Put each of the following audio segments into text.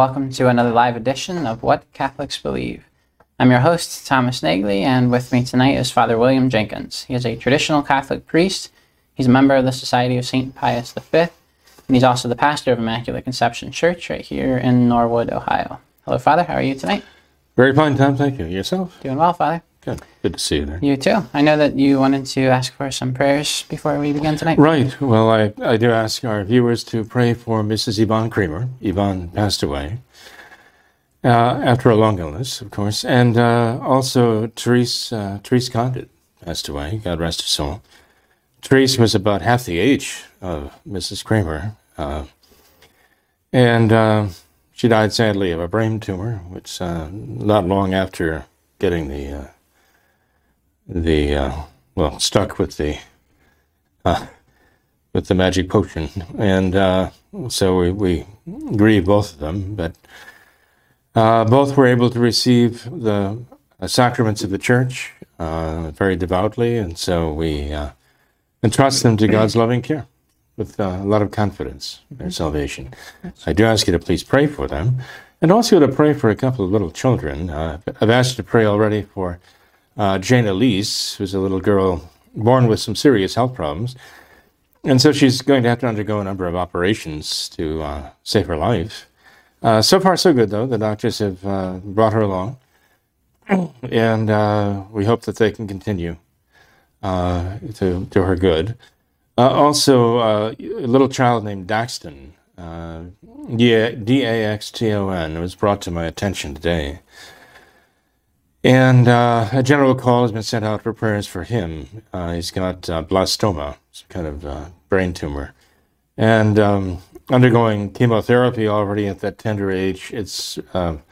Welcome to another live edition of What Catholics Believe. I'm your host, Thomas Nagley, and with me tonight is Father William Jenkins. He is a traditional Catholic priest. He's a member of the Society of St. Pius V, and he's also the pastor of Immaculate Conception Church right here in Norwood, Ohio. Hello, Father. How are you tonight? Very fine, Tom. Thank you. Yourself? Doing well, Father. Good. Good to see you there. You too. I know that you wanted to ask for some prayers before we begin tonight. Right. Well, I, I do ask our viewers to pray for Mrs. Yvonne Creamer. Yvonne passed away uh, after a long illness, of course. And uh, also Therese, uh, Therese Condit passed away. God rest her soul. Therese was about half the age of Mrs. Creamer. Uh, and uh, she died sadly of a brain tumor, which uh, not long after getting the uh, the uh, well stuck with the uh, with the magic potion, and uh, so we, we grieve both of them, but uh, both were able to receive the uh, sacraments of the church uh, very devoutly, and so we entrust them to God's loving care with a lot of confidence in their salvation. I do ask you to please pray for them. And also to pray for a couple of little children. I've asked you to pray already for uh, Jane Elise, who's a little girl born with some serious health problems. And so she's going to have to undergo a number of operations to uh, save her life. Uh, so far, so good, though. The doctors have uh, brought her along. And uh, we hope that they can continue uh, to, to her good. also, a little child named Daxton, D A X T O N, was brought to my attention today. And uh, a general call has been sent out for prayers for him. Uh, he's got uh, blastoma, some kind of uh, brain tumor, and um, undergoing chemotherapy already at that tender age. It's um,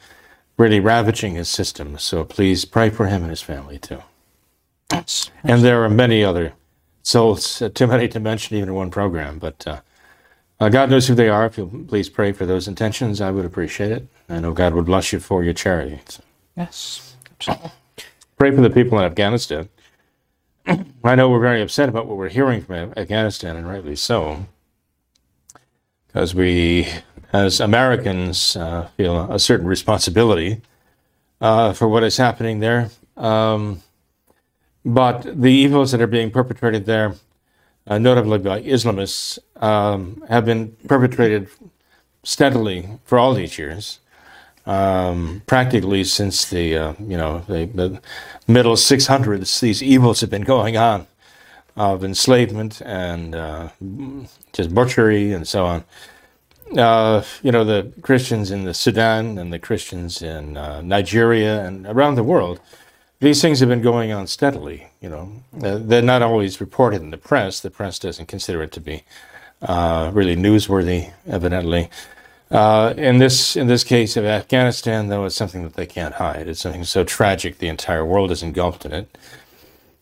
really ravaging his system. So please pray for him and his family too. Yes. And there are many other souls, uh, too many to mention even in one program, but. Uh, God knows who they are. If you'll please pray for those intentions, I would appreciate it. I know God would bless you for your charity. So. Yes. Pray for the people in Afghanistan. I know we're very upset about what we're hearing from Afghanistan, and rightly so, because we, as Americans, uh, feel a certain responsibility uh, for what is happening there. Um, but the evils that are being perpetrated there, uh, notably by Islamists, um, have been perpetrated steadily for all these years um, practically since the uh, you know the, the, middle 600s. These evils have been going on of enslavement and uh, just butchery and so on. Uh, you know the Christians in the Sudan and the Christians in uh, Nigeria and around the world. These things have been going on steadily. You know uh, they're not always reported in the press. The press doesn't consider it to be uh, really newsworthy, evidently. Uh, in this in this case of Afghanistan, though, it's something that they can't hide. It's something so tragic the entire world is engulfed in it,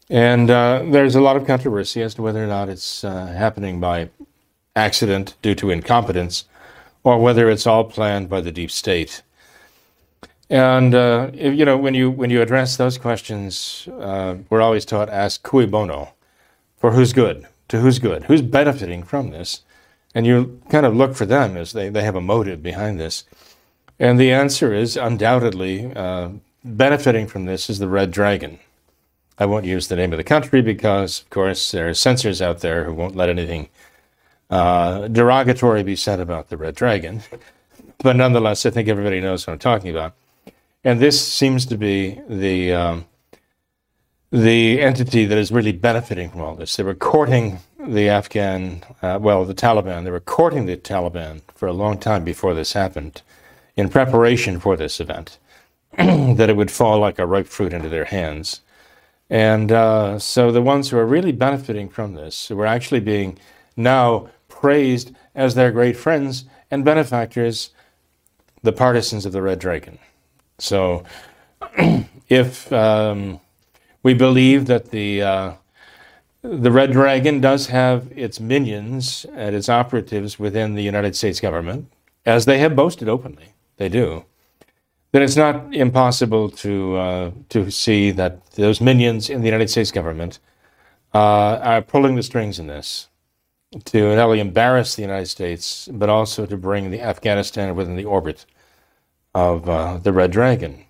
and uh, there's a lot of controversy as to whether or not it's uh, happening by accident due to incompetence, or whether it's all planned by the deep state. And uh, if, you know, when you when you address those questions, uh, we're always taught ask cui bono, for whose good, to whose good, who's benefiting from this and you kind of look for them as they, they have a motive behind this. And the answer is undoubtedly uh, benefiting from this is the Red Dragon. I won't use the name of the country because, of course, there are censors out there who won't let anything uh, derogatory be said about the Red Dragon. But nonetheless, I think everybody knows what I'm talking about. And this seems to be the um, the entity that is really benefiting from all this. They were courting the Afghan, uh, well, the Taliban. They were courting the Taliban for a long time before this happened, in preparation for this event, that it would fall like a ripe fruit into their hands. And uh, so the ones who are really benefiting from this, who are actually being now praised as their great friends and benefactors the partisans of the Red Dragon. So, if um, we believe that the uh, the Red Dragon does have its minions and its operatives within the United States government, as they have boasted openly, they do. Then it's not impossible to uh, to see that those minions in the United States government uh, are pulling the strings in this to not only embarrass the United States but also to bring the Afghanistan within the orbit of uh, the Red Dragon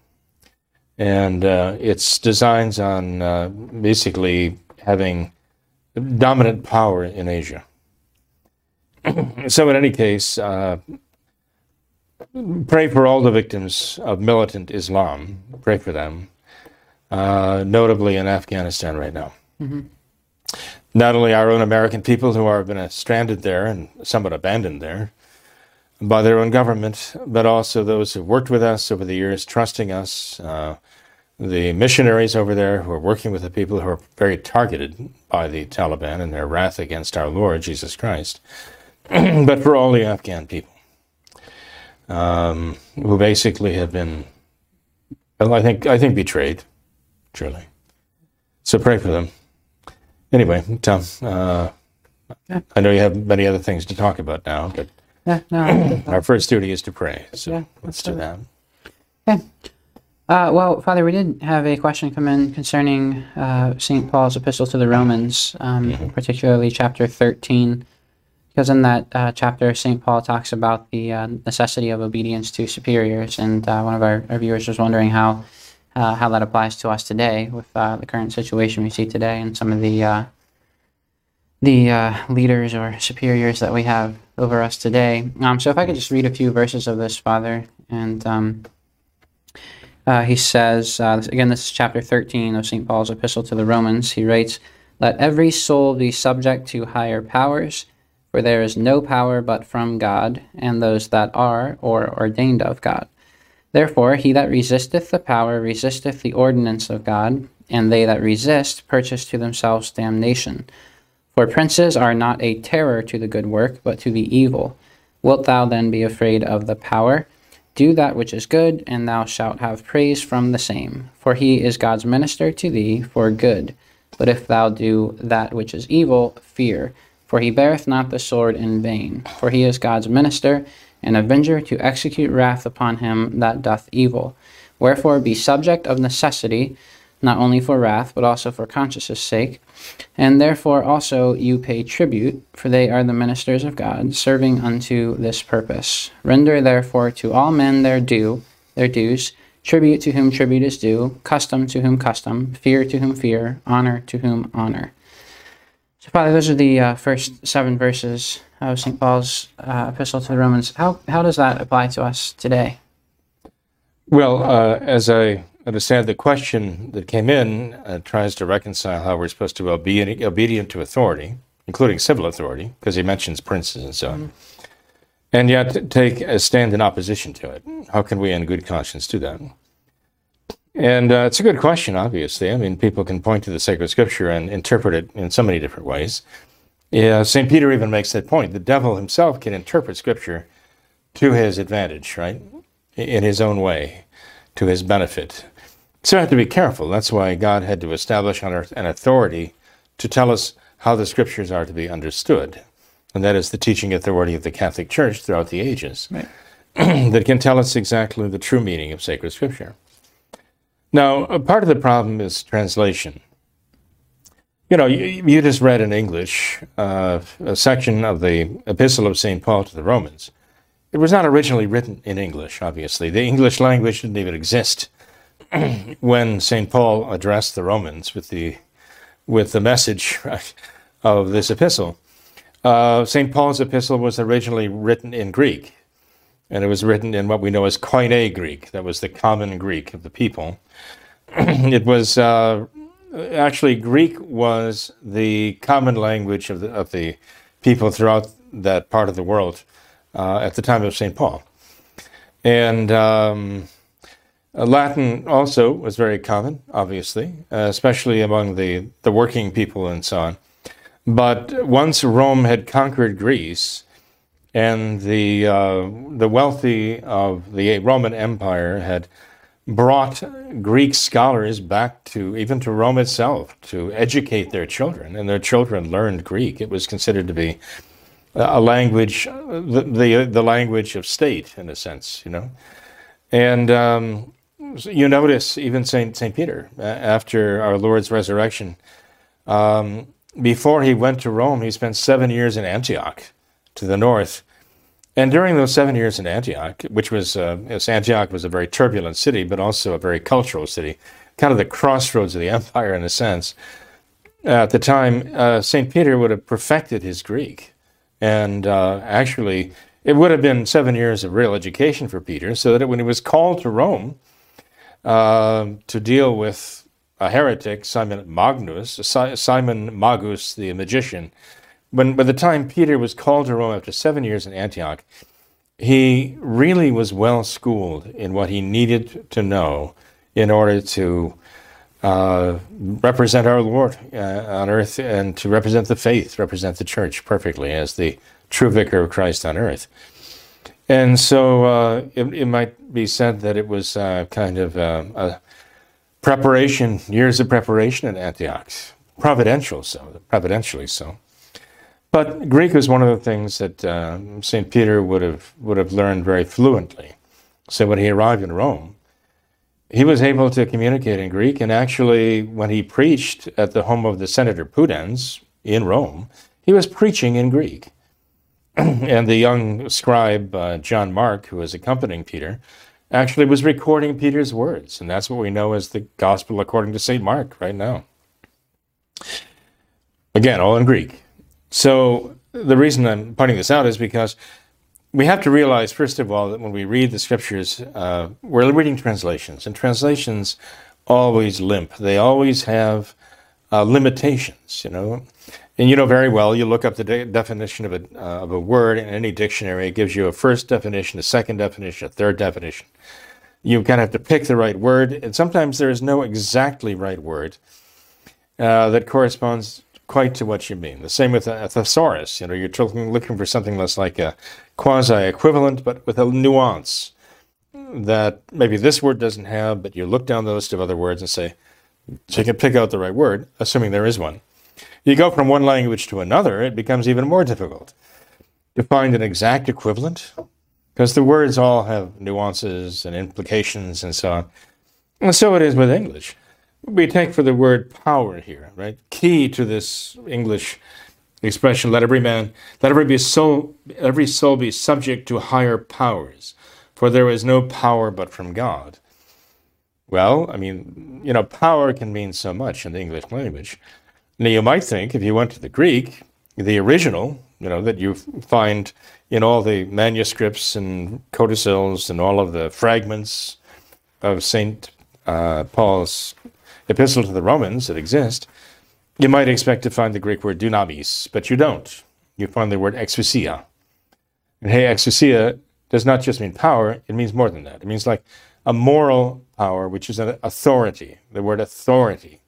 and uh, its designs on uh, basically having dominant power in Asia. so, in any case, uh, pray for all the victims of militant Islam. Pray for them, uh, notably in Afghanistan right now. Mm-hmm. Not only our own American people who are been stranded there and somewhat abandoned there by their own government, but also those who've worked with us over the years, trusting us. Uh, the missionaries over there who are working with the people who are very targeted by the Taliban and their wrath against our Lord Jesus Christ, but for all the Afghan people um, who basically have been, well, I think, I think betrayed, truly. So pray for them. Anyway, Tom, uh, yeah. I know you have many other things to talk about now, but yeah, no, our first duty is to pray. So yeah, let's do that. Okay. Uh, well, Father, we did have a question come in concerning uh, St. Paul's epistle to the Romans, um, mm-hmm. particularly chapter 13, because in that uh, chapter, St. Paul talks about the uh, necessity of obedience to superiors, and uh, one of our, our, viewers was wondering how uh, how that applies to us today with the current situation we see today and some of the the leaders or superiors that we have over us today. Um, so, if I could just read a few verses of this, Father, and um, uh, he says, uh, again, this is chapter 13 of St. Paul's epistle to the Romans. He writes, Let every soul be subject to higher powers, for there is no power but from God, and those that are, or ordained of God. Therefore, he that resisteth the power resisteth the ordinance of God, and they that resist purchase to themselves damnation. For princes are not a terror to the good work, but to the evil. Wilt thou then be afraid of the power? Do that which is good, and thou shalt have praise from the same. For he is God's minister to thee for good. But if thou do that which is evil, fear. For he beareth not the sword in vain. For he is God's minister, an avenger to execute wrath upon him that doth evil. Wherefore be subject of necessity not only for wrath, but also for conscience' sake. And therefore also you pay tribute, for they are the ministers of God, serving unto this purpose. Render therefore to all men their due, their dues, tribute to whom tribute is due, custom to whom custom, fear to whom fear, honor to whom honor. So, Father, those are the uh, first seven verses of St. Paul's uh, epistle to the Romans. How, how does that apply to us today? Well, uh, as I understand the question that came in uh, tries to reconcile how we're supposed to be obedient to authority, including civil authority, because he mentions princes and so on, mm-hmm. and yet take a stand in opposition to it. How can we, in good conscience, do that? And uh, it's a good question, obviously. I mean, people can point to the sacred scripture and interpret it in so many different ways. Yeah, St. Peter even makes that point. The devil himself can interpret scripture to his advantage, right? In his own way, to his benefit. So we have to be careful. That's why God had to establish on earth an authority to tell us how the scriptures are to be understood. And that is the teaching authority of the Catholic Church throughout the ages right. that can tell us exactly the true meaning of sacred scripture. Now, a part of the problem is translation. You know, you, you just read in English uh, a section of the Epistle of St. Paul to the Romans. It was not originally written in English, obviously. The English language didn't even exist when St. Paul addressed the Romans with the, with the message of this epistle. Uh, St. Paul's epistle was originally written in Greek, and it was written in what we know as Koine Greek. That was the common Greek of the people. it was uh, actually Greek was the common language of the, of the people throughout that part of the world uh, at the time of St. Paul. And um, Latin also was very common, obviously, uh, especially among the, the working people and so on. But once Rome had conquered Greece, and the uh, the wealthy of the Roman Empire had brought Greek scholars back to even to Rome itself to educate their children, and their children learned Greek. It was considered to be a language, the the, the language of state in a sense, you know. And um, you notice even Saint Saint Peter after our Lord's resurrection, um, before he went to Rome, he spent seven years in Antioch, to the north. And during those seven years in Antioch, which was, uh, Antioch was a very turbulent city, but also a very cultural city, kind of the crossroads of the empire in a sense. At the time, uh, St. Peter would have perfected his Greek. And uh, actually, it would have been seven years of real education for Peter, so that when he was called to Rome uh, to deal with a heretic, Simon Magnus, Simon Magus, the magician, when by the time Peter was called to Rome after seven years in Antioch, he really was well schooled in what he needed to know in order to uh, represent our Lord uh, on earth and to represent the faith, represent the church perfectly as the true vicar of Christ on earth. And so uh, it, it, might be said that it was uh, kind of uh, a preparation, years of preparation at Antioch, providential so, providentially so. But Greek was one of the things that uh, St. Peter would have, would have learned very fluently. So when he arrived in Rome, he was able to communicate in Greek. And actually, when he preached at the home of the Senator Pudens in Rome, he was preaching in Greek. and the young scribe, uh, John Mark, who was accompanying Peter, actually was recording Peter's words. And that's what we know as the Gospel according to St. Mark right now. Again, all in Greek. So the reason I'm pointing this out is because we have to realize, first of all, that when we read the scriptures, uh, we're reading translations, and translations always limp. They always have uh, limitations, you know. And you know very well, you look up the de- definition of a, uh, of a word in any dictionary, it gives you a first definition, a second definition, a third definition. You kind of have to pick the right word, and sometimes there is no exactly right word uh, that corresponds quite to what you mean. The same with a, thesaurus. You know, you're looking for something that's like a quasi equivalent, but with a nuance that maybe this word doesn't have, but you look down the list of other words and say, so you can pick out the right word, assuming there is one. You go from one language to another, it becomes even more difficult to find an exact equivalent because the words all have nuances and implications and so on. And so it is with English we take for the word power here, right? Key to this English expression, let every man, let every be soul, every soul be subject to higher powers, for there is no power but from God. Well, I mean, you know, power can mean so much in the English language. Now, you might think if you went to the Greek, the original, you know, that you find in all the manuscripts and codicils and all of the fragments of St. Uh, Paul's epistle to the Romans that exist, you might expect to find the Greek word dunamis, but you don't. You find the word exousia. And hey, exousia does not just mean power, it means more than that. It means like a moral power, which is an authority, the word authority.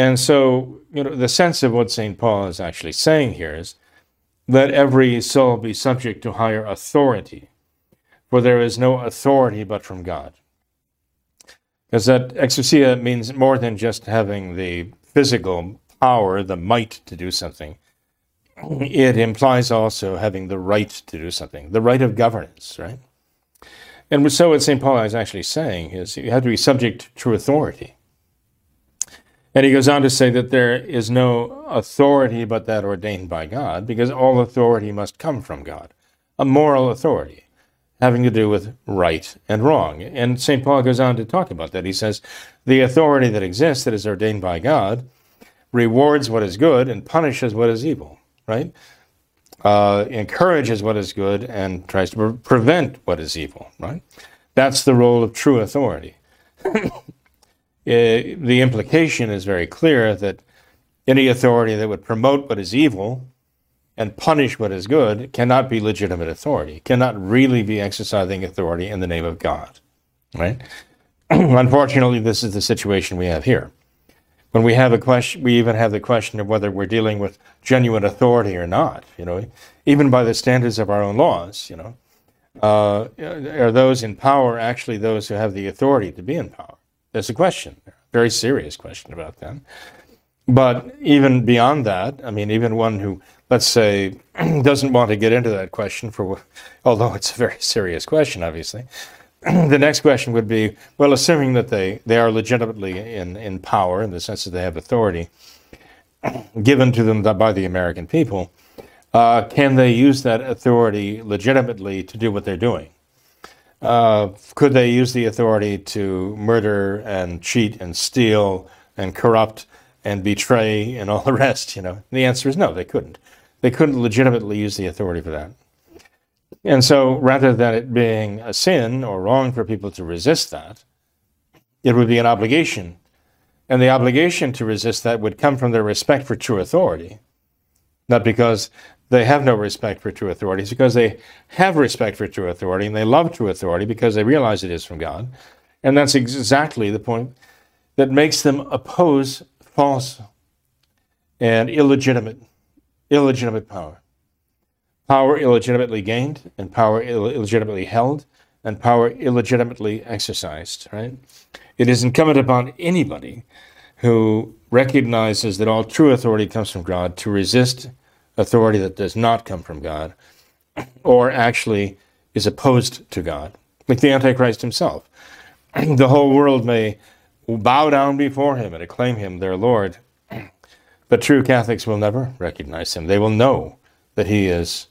And so, you know, the sense of what St. Paul is actually saying here is let every soul be subject to higher authority, for there is no authority but from God. Because that exousia means more than just having the physical power, the might to do something. It implies also having the right to do something, the right of governance, right? And so what St. Paul is actually saying is you have to be subject to authority. And he goes on to say that there is no authority but that ordained by God, because all authority must come from God, a moral authority having to do with right and wrong. And St. Paul goes on to talk about that. He says, The authority that exists, that is ordained by God, rewards what is good and punishes what is evil, right? Uh, encourages what is good and tries to pre- prevent what is evil, right? That's the role of true authority. Eh, the implication is very clear that any authority that would promote what is evil and punish what is good cannot be legitimate authority, cannot really be exercising authority in the name of God. Right? Unfortunately, this is the situation we have here. when we have a question, we even have the question of whether we're dealing with genuine authority or not. You know, even by the standards of our own laws. You know, uh, are those in power actually those who have the authority to be in power? There's a question, a very serious question about that. But even beyond that, I mean, even one who, let's say, doesn't want to get into that question for, although it's a very serious question, obviously. the next question would be, well, assuming that they, they are legitimately in, in power in the sense that they have authority given to them by the American people, uh, can they use that authority legitimately to do what they're doing? Uh, could they use the authority to murder and cheat and steal and corrupt and betray and all the rest? You know, the answer is no, they couldn't. They couldn't legitimately use the authority for that. And so, rather than it being a sin or wrong for people to resist that, it would be an obligation. And the obligation to resist that would come from their respect for true authority, not because they have no respect for true authority. It's because they have respect for true authority and they love true authority because they realize it is from God. And that's exactly the point that makes them oppose false and illegitimate, illegitimate power. Power illegitimately gained and power Ill- illegitimately held and power illegitimately exercised, right? It is incumbent upon anybody who recognizes that all true authority comes from God to resist authority that does not come from God or actually is opposed to God, like the Antichrist himself. the whole world may bow down before him and acclaim him their Lord, but true Catholics will never recognize him. They will know that he is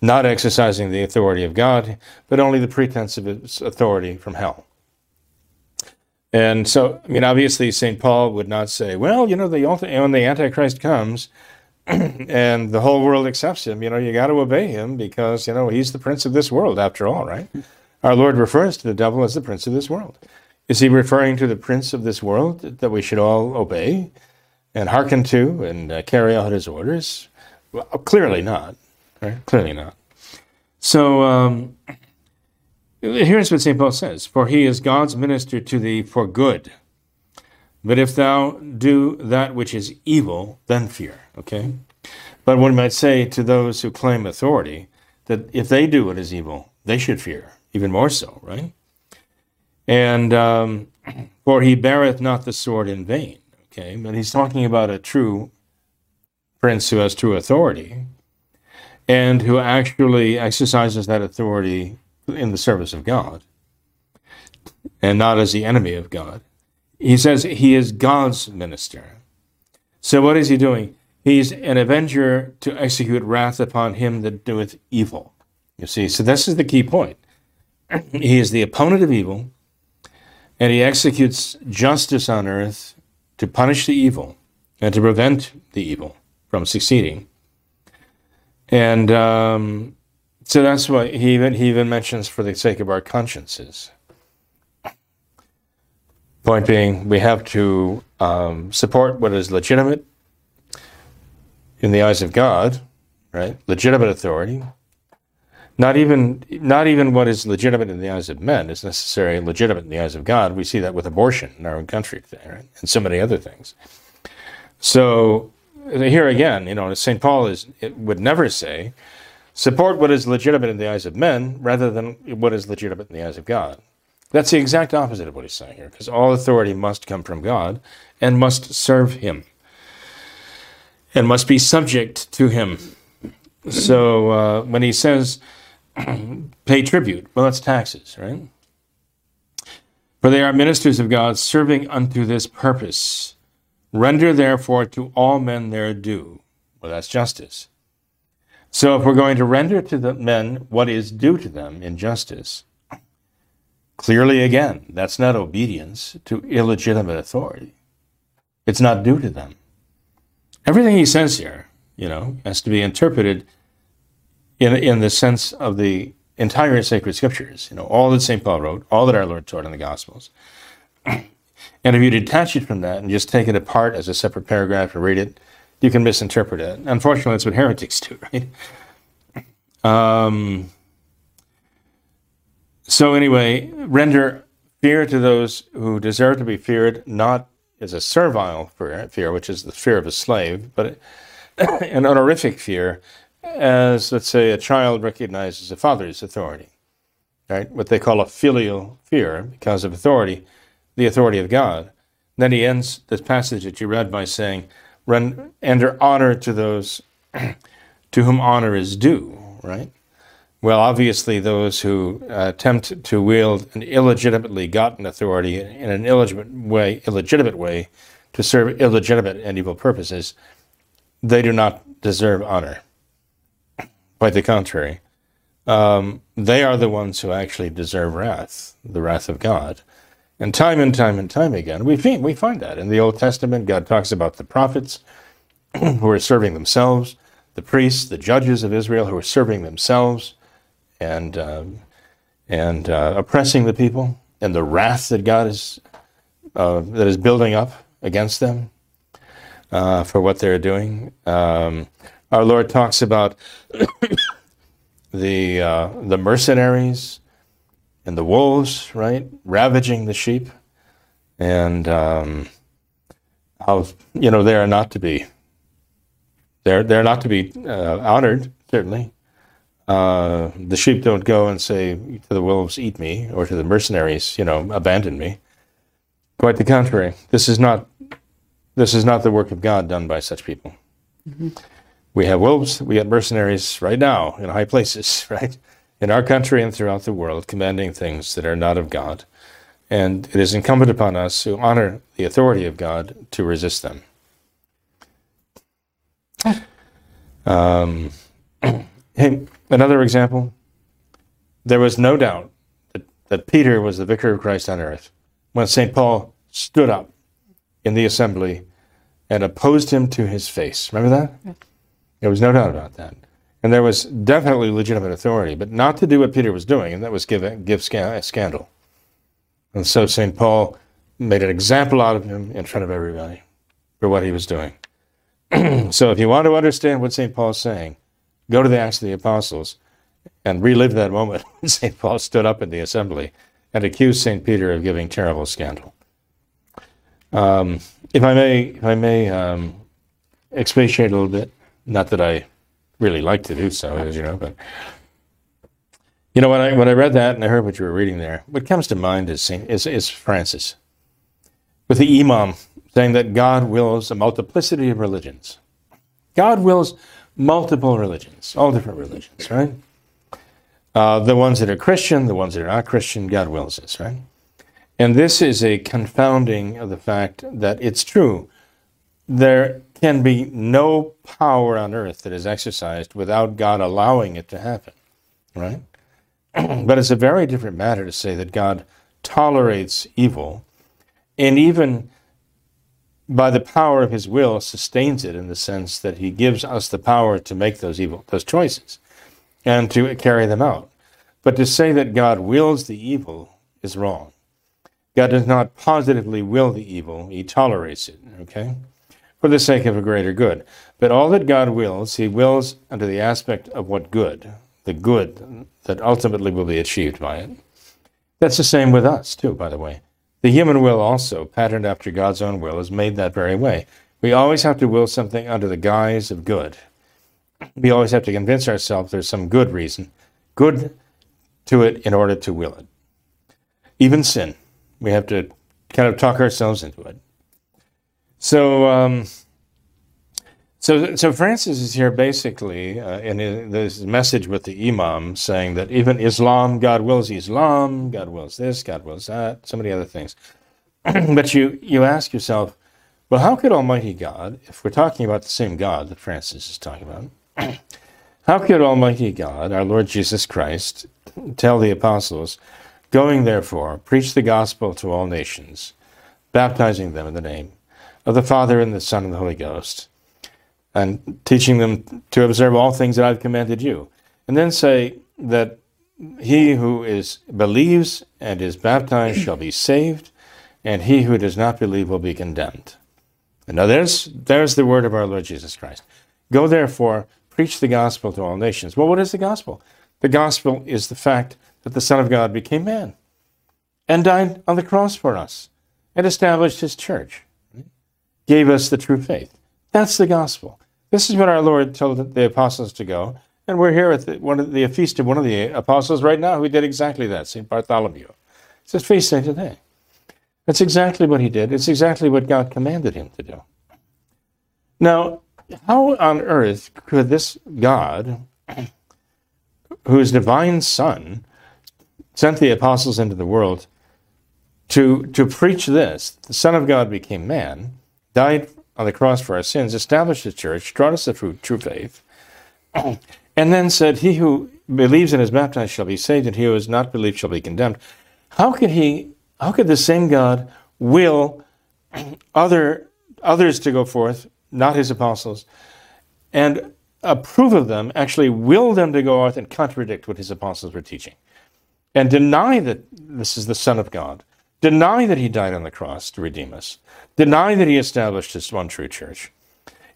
not exercising the authority of God, but only the pretense of his authority from hell. And so, I mean, obviously, St. Paul would not say, well, you know, the, when the Antichrist comes, and the whole world accepts him, you know, you got to obey him because, you know, he's the prince of this world after all, right? Our Lord refers to the devil as the prince of this world. Is he referring to the prince of this world that we should all obey and hearken to and uh, carry out his orders? Well, clearly not, right? Clearly not. So um, here's what St. Paul says For he is God's minister to thee for good. But if thou do that which is evil, then fear. Okay? But one might say to those who claim authority that if they do what is evil, they should fear, even more so, right? And um, for he beareth not the sword in vain. Okay? But he's talking about a true prince who has true authority and who actually exercises that authority in the service of God and not as the enemy of God. He says he is God's minister. So what is he doing? He's an avenger to execute wrath upon him that doeth evil. You see, so this is the key point. He is the opponent of evil, and he executes justice on earth to punish the evil and to prevent the evil from succeeding. And um, so that's why he even he even mentions for the sake of our consciences. Point being, we have to um, support what is legitimate in the eyes of God, right? Legitimate authority. Not even not even what is legitimate in the eyes of men is necessarily legitimate in the eyes of God. We see that with abortion in our own country today, right? And so many other things. So here again, you know, St. Paul is would never say, support what is legitimate in the eyes of men rather than what is legitimate in the eyes of God. That's the exact opposite of what he's saying here, because all authority must come from God and must serve him and must be subject to him. So uh, when he says pay tribute, well, that's taxes, right? For they are ministers of God, serving unto this purpose. Render therefore to all men their due. Well, that's justice. So if we're going to render to the men what is due to them in justice, Clearly, again, that's not obedience to illegitimate authority. It's not due to them. Everything he says here, you know, has to be interpreted in, in the sense of the entire sacred scriptures, you know, all that St. Paul wrote, all that our Lord taught in the Gospels. and if you detach it from that and just take it apart as a separate paragraph and read it, you can misinterpret it. Unfortunately, that's what heretics do, right? Um, so, anyway, render fear to those who deserve to be feared, not is a servile fear, which is the fear of a slave, but an honorific fear, as let's say a child recognizes a father's authority, right? What they call a filial fear because of authority, the authority of God. Then he ends this passage that you read by saying, "Render honor to those to whom honor is due." Right? Well, obviously, those who uh, attempt to wield an illegitimately gotten authority in an illegitimate way, illegitimate way, to serve illegitimate and evil purposes, they do not deserve honor. Quite the contrary, um, they are the ones who actually deserve wrath, the wrath of God. And time and time and time again, we find, we find that in the Old Testament. God talks about the prophets who are serving themselves, the priests, the judges of Israel who are serving themselves and um, and uh, oppressing the people, and the wrath that God is uh, that is building up against them uh, for what they're doing. Um, our Lord talks about the uh, the mercenaries and the wolves, right, ravaging the sheep, and um, how you know they are not to be they're they're not to be uh, honored certainly uh, the sheep don't go and say to the wolves, "Eat me," or to the mercenaries, you know, "Abandon me." Quite the contrary. This is not this is not the work of God done by such people. Mm-hmm. We have wolves, we have mercenaries right now in high places, right, in our country and throughout the world, commanding things that are not of God, and it is incumbent upon us who honor the authority of God to resist them. Um, hey, Another example there was no doubt that, that Peter was the vicar of Christ on earth when St. Paul stood up in the assembly and opposed him to his face. Remember that? Yes. There was no doubt about that. And there was definitely legitimate authority, but not to do what Peter was doing, and that was give, give scandal. And so St. Paul made an example out of him in front of everybody for what he was doing. so if you want to understand what St. Paul is saying, Go to the Acts of the Apostles and relive that moment when St. Paul stood up in the assembly and accused St. Peter of giving terrible scandal. Um, if I may, if I may um, expatiate a little bit, not that I really like to do so, as you know, but you know when I when I read that and I heard what you were reading there, what comes to mind is Saint, is, is Francis with the Imam saying that God wills a multiplicity of religions. God wills multiple religions, all different religions, right? Uh, the ones that are Christian, the ones that are not Christian, God wills this, right? And this is a confounding of the fact that it's true. There can be no power on earth that is exercised without God allowing it to happen, right? but it's a very different matter to say that God tolerates evil and even by the power of his will sustains it in the sense that he gives us the power to make those evil those choices and to carry them out. But to say that god wills the evil is wrong. God does not positively will the evil. He tolerates it okay? For the sake of a greater good. But all that god wills he wills under the aspect of what good the good that ultimately will be achieved by it. That's the same with us too by the way the human will also, patterned after God's own will, is made that very way. We always have to will something under the guise of good. We always have to convince ourselves there's some good reason, good to it in order to will it. Even sin, we have to kind of talk ourselves into it. So, um, so, so Francis is here basically uh, in this message with the Imam saying that even Islam, God wills Islam, God wills this, God wills that, so many other things. but you, you ask yourself, well, how could Almighty God, if we're talking about the same God that Francis is talking about, how could Almighty God, our Lord Jesus Christ, tell the apostles, going therefore, preach the gospel to all nations, baptizing them in the name of the Father and the Son and the Holy Ghost? And teaching them to observe all things that I've commanded you. And then say that he who is believes and is baptized shall be saved, and he who does not believe will be condemned. And now there's there's the word of our Lord Jesus Christ. Go therefore, preach the gospel to all nations. Well, what is the gospel? The gospel is the fact that the Son of God became man and died on the cross for us and established his church, gave us the true faith. That's the gospel. This is what our Lord told the apostles to go. And we're here at the, one of the feast of one of the apostles right now who did exactly that, St. Bartholomew. It's his feast day today. That's exactly what he did. It's exactly what God commanded him to do. Now, how on earth could this God, whose divine Son sent the apostles into the world to, to preach this, the Son of God became man, died on the cross for our sins, established the church, taught us the true, true faith, and then said, He who believes and is baptized shall be saved, and he who is not believed shall be condemned. How could he, how could the same God will other others to go forth, not his apostles, and approve of them, actually will them to go out and contradict what his apostles were teaching, and deny that this is the Son of God, deny that he died on the cross to redeem us, deny that he established his one true church.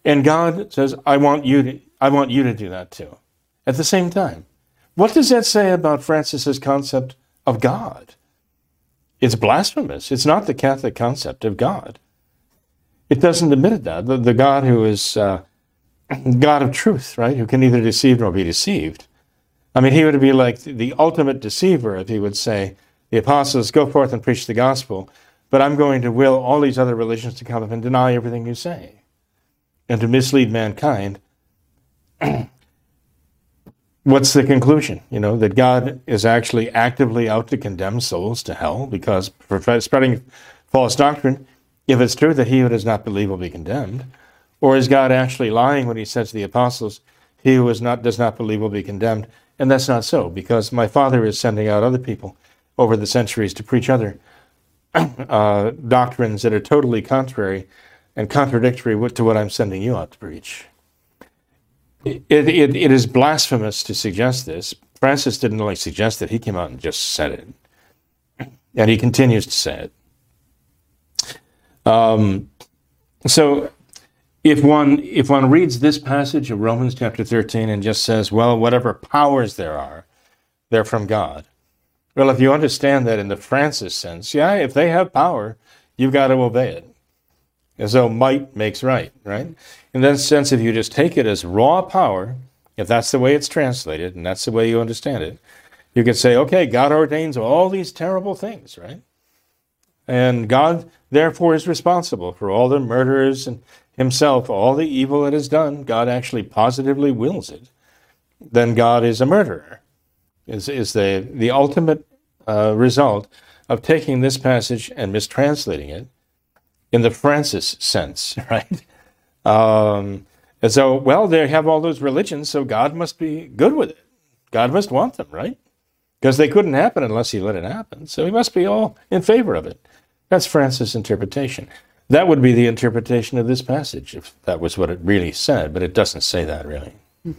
And God says, I want you to, I want you to do that too. At the same time. What does that say about Francis's concept of God? It's blasphemous. It's not the Catholic concept of God. It doesn't admit that. The, the God who is uh, God of truth, right? Who can neither deceive nor be deceived. I mean, he would be like the ultimate deceiver if he would say, the apostles, go forth and preach the gospel, but I'm going to will all these other religions to come up and deny everything you say and to mislead mankind. What's the conclusion? You know, that God is actually actively out to condemn souls to hell because for spreading false doctrine, if it's true that he who does not believe will be condemned, or is God actually lying when he says to the apostles, he who is not, does not believe will be condemned? And that's not so, because my Father is sending out other people over the centuries to preach other uh, doctrines that are totally contrary and contradictory to what I'm sending you out to preach. It, it, it is blasphemous to suggest this. Francis didn't only suggest it, he came out and just said it. And he continues to say it. Um, so if one if one reads this passage of Romans chapter 13 and just says, well, whatever powers there are, they're from God. Well, if you understand that in the Francis sense, yeah, if they have power, you've got to obey it. As though might makes right, right? In that sense, if you just take it as raw power, if that's the way it's translated and that's the way you understand it, you could say, okay, God ordains all these terrible things, right? And God, therefore, is responsible for all the murders and himself, all the evil that is done. God actually positively wills it. Then God is a murderer is, is the, the ultimate uh, result of taking this passage and mistranslating it in the Francis sense, right? Um, and so, well, they have all those religions, so God must be good with it. God must want them, right? Because they couldn't happen unless He let it happen. So He must be all in favor of it. That's Francis' interpretation. That would be the interpretation of this passage if that was what it really said, but it doesn't say that really.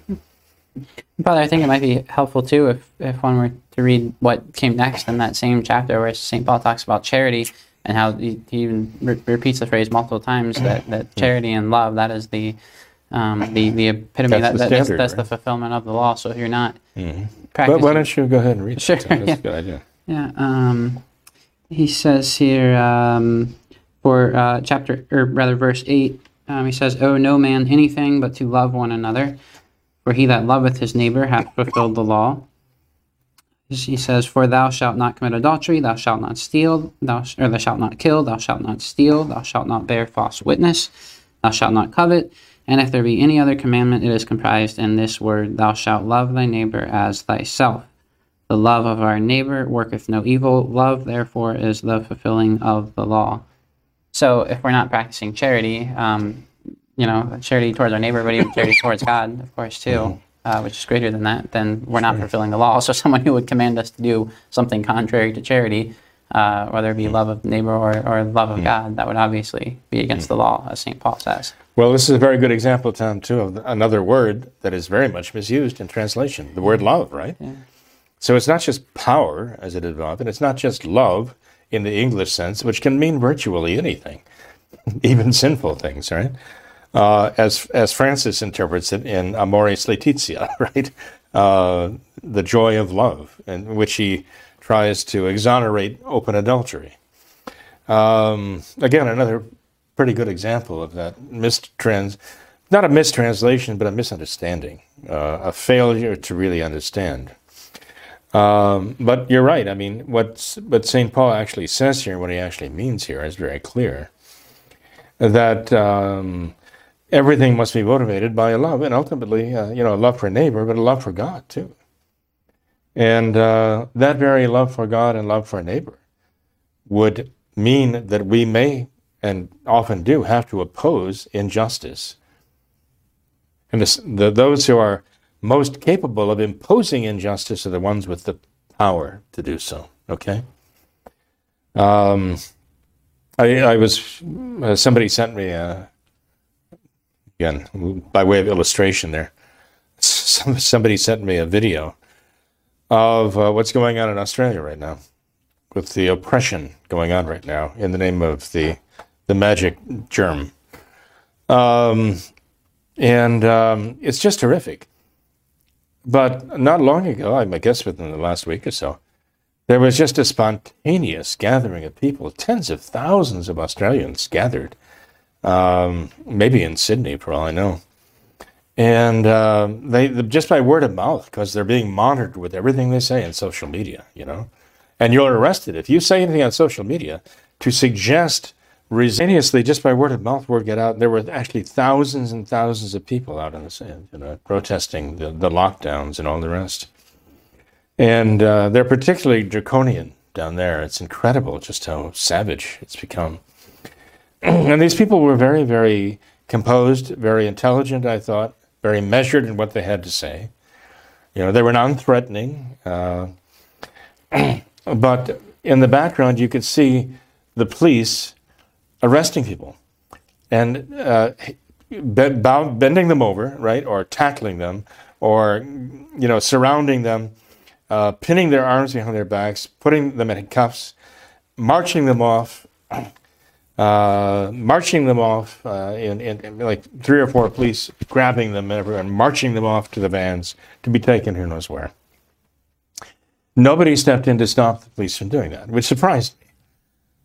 Father, I think it might be helpful too if, if one were to read what came next in that same chapter where St. Paul talks about charity and how he, he even re- repeats the phrase multiple times that, that charity and love, that is the um, the, the epitome, that's, that, the, that's, standard, that's right? the fulfillment of the law. So if you're not mm-hmm. practicing... But why don't you go ahead and read sure, it? That's yeah. a good idea. Yeah. Um, he says here um, for uh, chapter, or rather verse 8, um, he says, Owe no man anything but to love one another. For he that loveth his neighbor hath fulfilled the law. He says, For thou shalt not commit adultery, thou shalt not steal, thou sh- or thou shalt not kill, thou shalt not steal, thou shalt not bear false witness, thou shalt not covet. And if there be any other commandment, it is comprised in this word, Thou shalt love thy neighbor as thyself. The love of our neighbor worketh no evil. Love, therefore, is the fulfilling of the law. So, if we're not practicing charity, um, you know, charity towards our neighbor, but even charity towards God, of course, too, Mm-hmm. Uh, which is greater than that, then we're not fulfilling the law. So, someone who would command us to do something contrary to charity, uh, whether it be love of neighbor or, or love of Mm-hmm. God, that would obviously be against the law, as St. Paul says. Well, this is a very good example, Tom, too, of another word that is very much misused in translation the word love, right? So it's not just power, as it is and it's not just love in the English sense, which can mean virtually anything, even sinful things, right? Uh, as, as Francis interprets it in Amoris Laetitia, right? Uh, the joy of love, in which he tries to exonerate open adultery. Um, again, another pretty good example of that mistrans, not a mistranslation, but a misunderstanding, uh, a failure to really understand. Um, but you're right. I mean, what what Saint Paul actually says here, what he actually means here, is very clear. That um, everything must be motivated by a love, and ultimately, uh, you know, a love for a neighbor, but a love for God too. And uh, that very love for God and love for a neighbor would mean that we may and often do have to oppose injustice. And this, the, those who are most capable of imposing injustice are the ones with the power to do so. Okay? Um, I, I was, uh, somebody sent me, a, again, by way of illustration there, somebody sent me a video of uh, what's going on in Australia right now with the oppression going on right now in the name of the the magic germ. Um, and um, it's just horrific. But not long ago, I guess within the last week or so, there was just a spontaneous gathering of people. Tens of thousands of Australians gathered, um, maybe in Sydney, for all I know. And uh, they just by word of mouth, because they're being monitored with everything they say in social media, you know. And you're arrested if you say anything on social media to suggest Resignously, just by word of mouth, word get out. There were actually thousands and thousands of people out in the sand, you know, protesting the, the lockdowns and all the rest. And uh, they're particularly draconian down there. It's incredible just how savage it's become. And these people were very, very composed, very intelligent, I thought, very measured in what they had to say. You know, they were non-threatening, uh, but in the background you could see the police arresting people and uh, bending them over, right, or tackling them, or you know, surrounding them, uh, pinning their arms behind their backs, putting them in cuffs, marching them off, uh, marching them off uh, in, in, in, like three or four police grabbing them and everyone, marching them off to the vans to be taken who knows where. Nobody stepped in to stop the police from doing that, which surprised me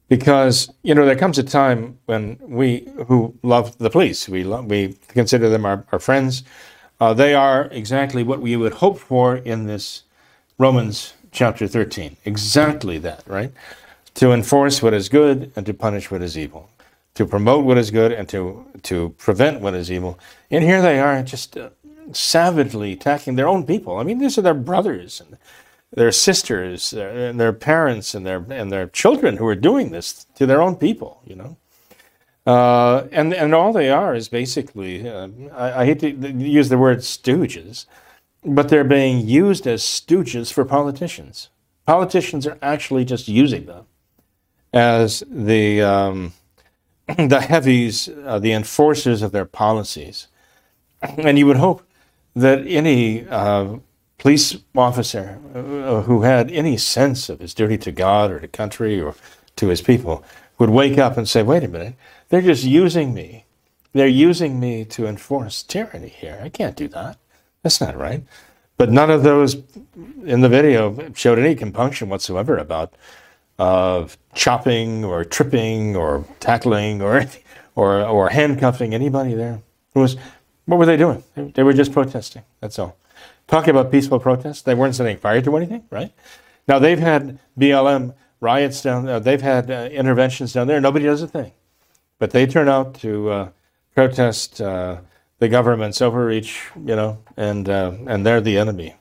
because you know there comes a time when we who love the police we we consider them our, our friends uh, they are exactly what we would hope for in this romans chapter 13 exactly that right to enforce what is good and to punish what is evil to promote what is good and to to prevent what is evil and here they are just uh, savagely attacking their own people i mean these are their brothers and their sisters and their parents and their and their children who are doing this to their own people, you know. Uh, and and all they are is basically, uh, I, I, hate to use the word stooges, but they're being used as stooges for politicians. Politicians are actually just using them as the um, the heavies, uh, the enforcers of their policies. And you would hope that any uh, police officer uh, who had any sense of his duty to God or to country or to his people would wake up and say, wait a minute, they're just using me. They're using me to enforce tyranny here. I can't do that. That's not right. But none of those in the video showed any compunction whatsoever about uh, chopping or tripping or tackling or, or, or handcuffing anybody there. It was, what were they doing? They were just protesting. That's all talking about peaceful protests. They weren't setting fire to anything, right? Now they've had BLM riots down there. They've had uh, interventions down there. Nobody does a thing, but they turn out to uh, protest uh, the government's overreach, you know, and uh, and they're the enemy.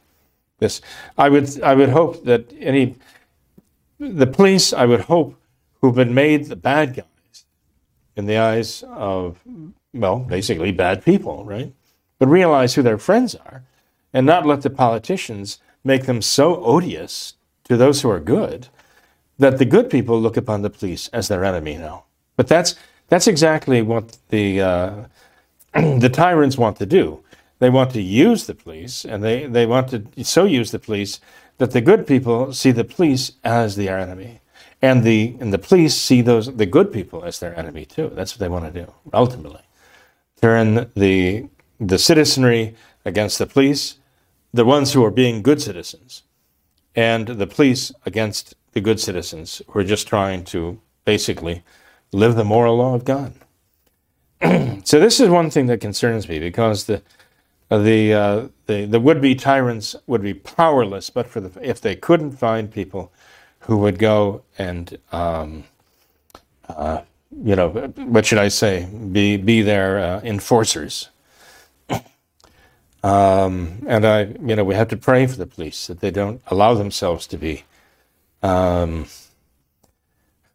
This, I would I would hope that any the police, I would hope, who've been made the bad guys in the eyes of well, basically bad people, right? But realize who their friends are and not let the politicians make them so odious to those who are good that the good people look upon the police as their enemy now. But that's that's exactly what the uh, the tyrants want to do. They want to use the police, and they, they want to so use the police that the good people see the police as their enemy, and the and the police see those the good people as their enemy too. That's what they want to do ultimately, turn the the citizenry against the police, the ones who are being good citizens and the police against the good citizens who are just trying to basically live the moral law of God. so this is one thing that concerns me because the the, uh, the the would-be tyrants would be powerless, but for the if they couldn't find people who would go and um, uh, you know what should I say be be their uh, enforcers. Um, and I, you know, we have to pray for the police that they don't allow themselves to be, um,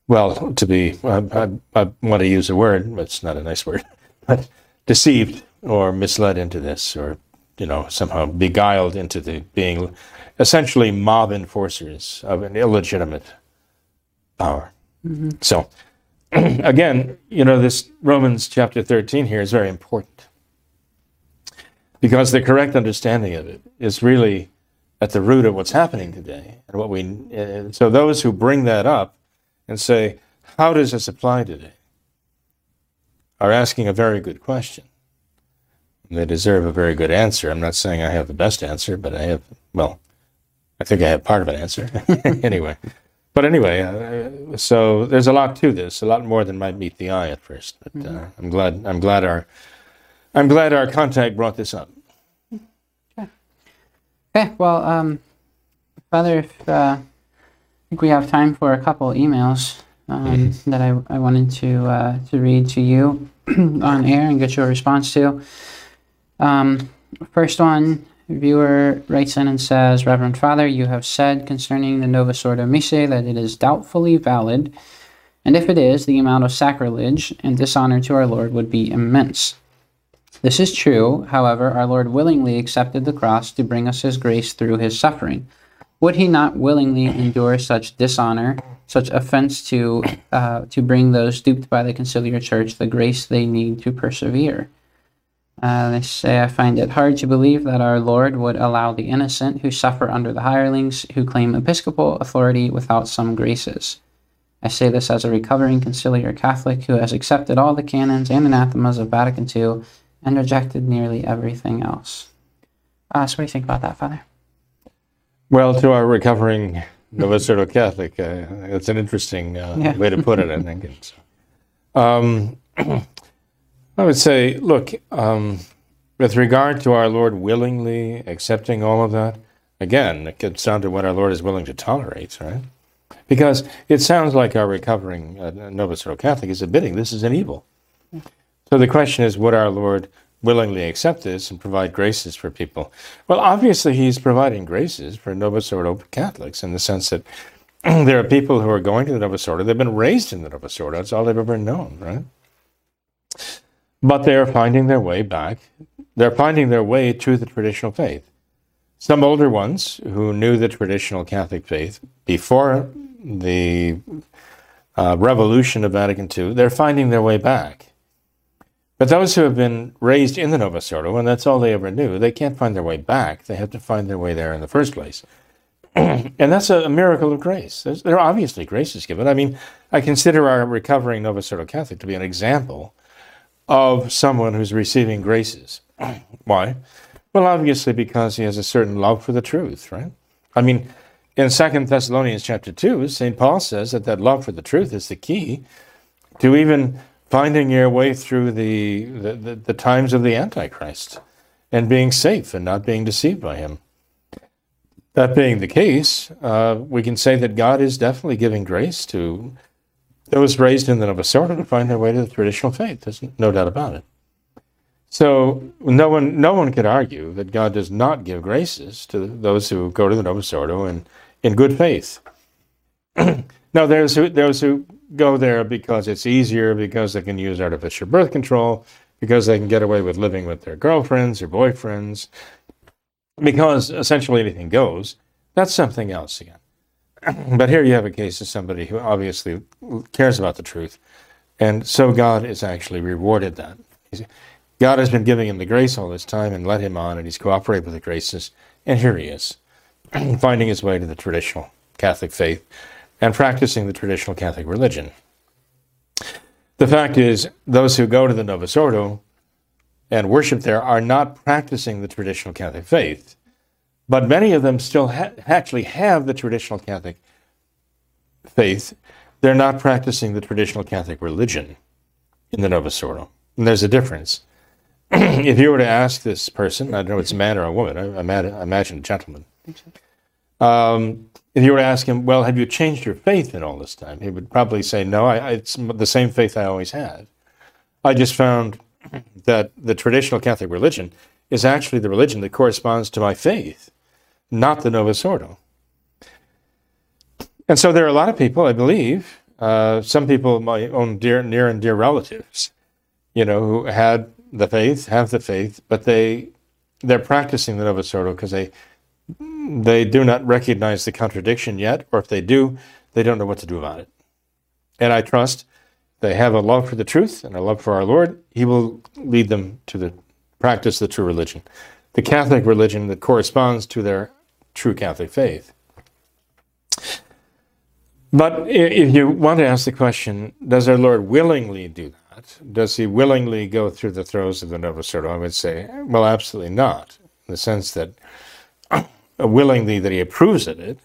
well, to be, I, I, I want to use a word, but it's not a nice word, but deceived or misled into this, or you know, somehow beguiled into the being essentially mob enforcers of an illegitimate power. Mm-hmm. So, again, you know, this Romans chapter 13 here is very important because the correct understanding of it is really at the root of what's happening today. And what we, uh, so those who bring that up and say, how does this apply today? are asking a very good question. They deserve a very good answer. I'm not saying I have the best answer, but I have, well, I think I have part of an answer. anyway. But anyway, uh, so there's a lot to this, a lot more than might meet the eye at first. But uh, mm-hmm. I'm glad I'm glad our I'm glad our contact brought this up. Okay. Okay. Well, um, Father, if uh, I think we have time for a couple emails um, mm-hmm. that I, I wanted to uh, to read to you on air and get your response to. Um, first one, viewer writes in and says, Reverend Father, you have said concerning the Novus Ordo Missae that it is doubtfully valid, and if it is, the amount of sacrilege and dishonor to our Lord would be immense. This is true, however, our Lord willingly accepted the cross to bring us his grace through his suffering. Would he not willingly endure such dishonor, such offense to, uh, to bring those duped by the conciliar church the grace they need to persevere? Uh, they say, I find it hard to believe that our Lord would allow the innocent who suffer under the hirelings who claim episcopal authority without some graces. I say this as a recovering conciliar Catholic who has accepted all the canons and anathemas of Vatican II and rejected nearly everything else. Uh, so, what do you think about that, Father? Well, to our recovering Novus Ordo Catholic, uh, it's an interesting uh, yeah. way to put it, I think. Um, I would say, look, um, with regard to our Lord willingly accepting all of that, again, it gets down to what our Lord is willing to tolerate, right? Because it sounds like our recovering uh, Novus Ordo Catholic is admitting this is an evil. So the question is, would our Lord willingly accept this and provide graces for people? Well, obviously, He's providing graces for Novus Ordo Catholics in the sense that there are people who are going to the Novus Ordo, they've been raised in the Novus Ordo, that's all they've ever known, right? But they are finding their way back. They're finding their way to the traditional faith. Some older ones who knew the traditional Catholic faith before the uh, revolution of Vatican II, they're finding their way back. But those who have been raised in the Novus Ordo, and that's all they ever knew, they can't find their way back. They have to find their way there in the first place. and that's a, miracle of grace. There's, there are obviously graces given. I mean, I consider our recovering Novus Ordo Catholic to be an example of someone who's receiving graces. Why? Well, obviously because he has a certain love for the truth, right? I mean, in Second Thessalonians chapter 2, St. Paul says that that love for the truth is the key to even finding your way through the, the, the, the times of the Antichrist and being safe and not being deceived by him. That being the case, uh, we can say that God is definitely giving grace to those raised in the Novus Ordo to find their way to the traditional faith. There's no doubt about it. So no one, no one could argue that God does not give graces to those who go to the Novus Ordo in, in good faith. now, there's who, those who go there because it's easier, because they can use artificial birth control, because they can get away with living with their girlfriends or boyfriends, because essentially anything goes. That's something else again. But here you have a case of somebody who obviously cares about the truth. And so God is actually rewarded that. God has been giving him the grace all this time and led him on, and he's cooperated with the graces. And here he is, finding his way to the traditional Catholic faith and practicing the traditional Catholic religion. The fact is, those who go to the Novus Ordo and worship there are not practicing the traditional Catholic faith. But many of them still ha- actually have the traditional Catholic faith. They're not practicing the traditional Catholic religion in the Novus Ordo. And there's a difference. if you were to ask this person, I don't know if it's a man or a woman, I, I imagine a gentleman. Um, if you were to ask him, well, have you changed your faith in all this time? He would probably say, no, I, it's the same faith I always had. I just found that the traditional Catholic religion is actually the religion that corresponds to my faith, not the Novus Ordo. And so there are a lot of people, I believe, uh, some people, my own dear, near and dear relatives, you know, who had the faith, have the faith, but they they're practicing the Novus Ordo because they they do not recognize the contradiction yet, or if they do, they don't know what to do about it. And I trust they have a love for the truth and a love for our Lord. He will lead them to the practice the true religion, the Catholic religion that corresponds to their true Catholic faith. But if you want to ask the question, does our Lord willingly do that? Does he willingly go through the throes of the Novus Ordo? I would say, well, absolutely not, in the sense that willingly that he approves of it.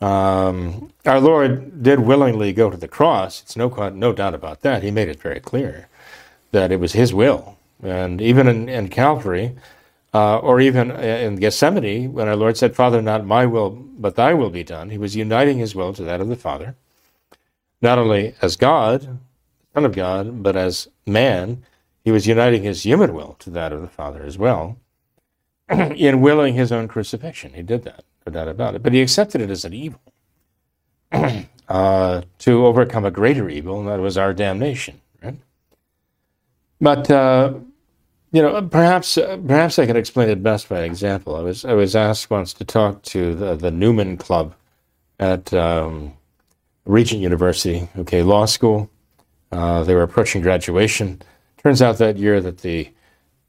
Um, our Lord did willingly go to the cross. It's no, no doubt about that. He made it very clear that it was his will. And even in, in Calvary, uh, or even in Gethsemane, when our Lord said, Father, not my will, but thy will be done, he was uniting his will to that of the Father, not only as God, Son of God, but as man, he was uniting his human will to that of the Father as well, in willing his own crucifixion. He did that, no doubt about it. But he accepted it as an evil uh, to overcome a greater evil, and that was our damnation. Right? But uh, you know, perhaps uh, perhaps I can explain it best by example. I was I was asked once to talk to the, the Newman Club at um, Regent University, okay, law school. Uh, they were approaching graduation. Turns out that year that the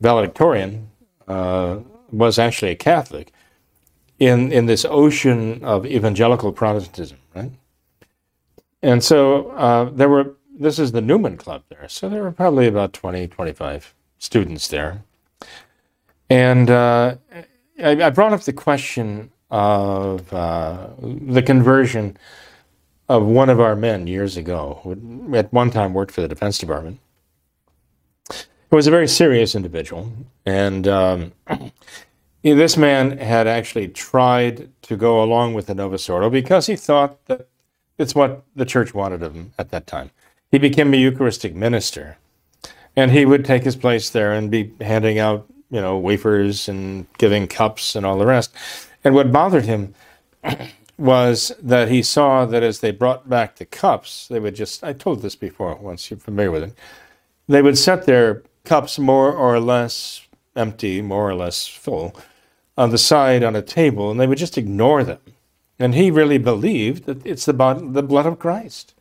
valedictorian uh, was actually a Catholic in in this ocean of evangelical Protestantism, right? And so uh, there were. This is the Newman Club there, so there were probably about 20, 25 students there. And uh, I, I, brought up the question of uh, the conversion of one of our men years ago, who at one time worked for the Defense Department. He was a very serious individual, and um, this man had actually tried to go along with the Novus Ordo because he thought that it's what the church wanted of him at that time. He became a Eucharistic minister and he would take his place there and be handing out you know wafers and giving cups and all the rest. And what bothered him was that he saw that as they brought back the cups they would just i told this before once you're familiar with it they would set their cups more or less empty more or less full on the side on a table and they would just ignore them. And he really believed that it's the, the blood of christ